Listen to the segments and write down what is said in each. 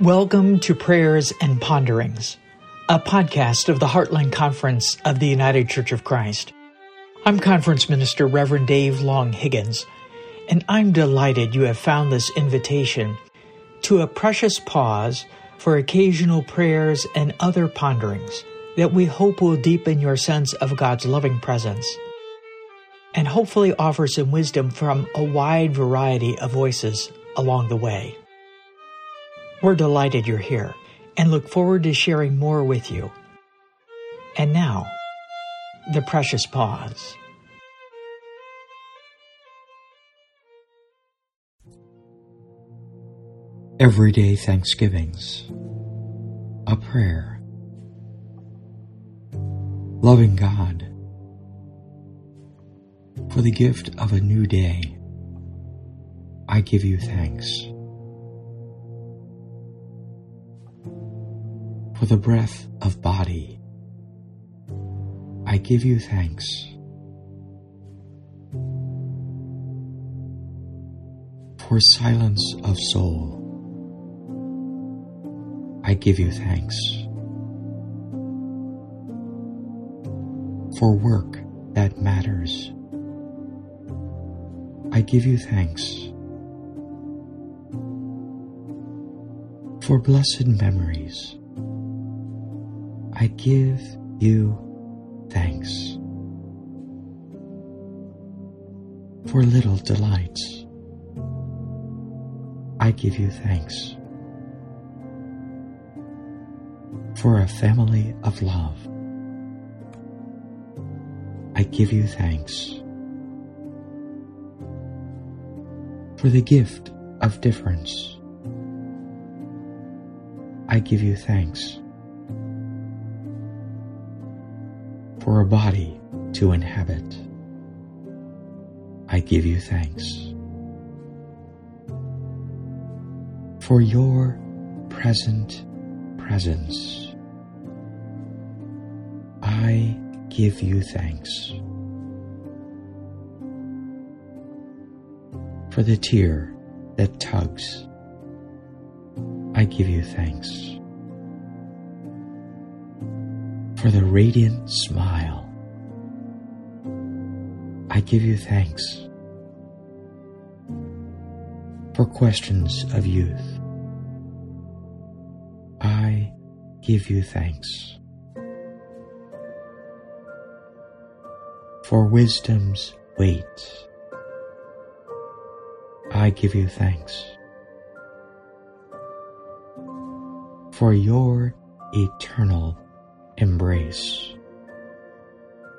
Welcome to Prayers and Ponderings, a podcast of the Heartland Conference of the United Church of Christ. I'm Conference Minister Reverend Dave Long Higgins, and I'm delighted you have found this invitation to a precious pause for occasional prayers and other ponderings that we hope will deepen your sense of God's loving presence and hopefully offer some wisdom from a wide variety of voices along the way. We're delighted you're here and look forward to sharing more with you. And now, the precious pause. Everyday Thanksgivings, a prayer. Loving God, for the gift of a new day, I give you thanks. For the breath of body, I give you thanks. For silence of soul, I give you thanks. For work that matters, I give you thanks. For blessed memories, I give you thanks. For little delights, I give you thanks. For a family of love, I give you thanks. For the gift of difference, I give you thanks. For a body to inhabit, I give you thanks. For your present presence, I give you thanks. For the tear that tugs, I give you thanks. For the radiant smile, I give you thanks. For questions of youth, I give you thanks. For wisdom's weight, I give you thanks. For your eternal embrace,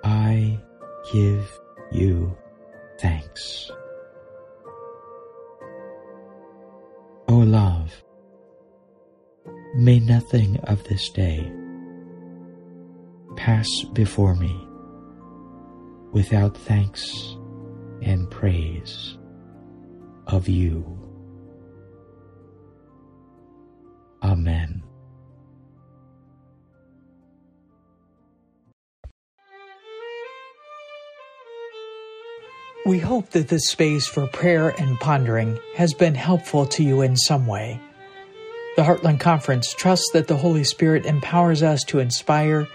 I give you thanks. O love, may nothing of this day pass before me without thanks and praise of you. Amen. We hope that this space for prayer and pondering has been helpful to you in some way. The Heartland Conference trusts that the Holy Spirit empowers us to inspire,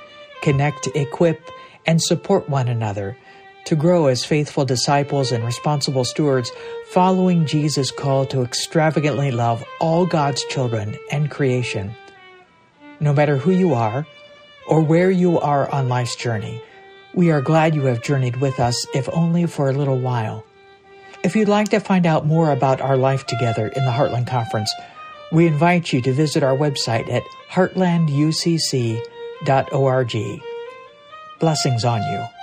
connect, equip, and support one another to grow as faithful disciples and responsible stewards, following Jesus' call to extravagantly love all God's children and creation. No matter who you are or where you are on life's journey, we are glad you have journeyed with us, if only for a little while. If you'd like to find out more about our life together in the Heartland Conference, we invite you to visit our website at heartlanducc.org. Blessings on you.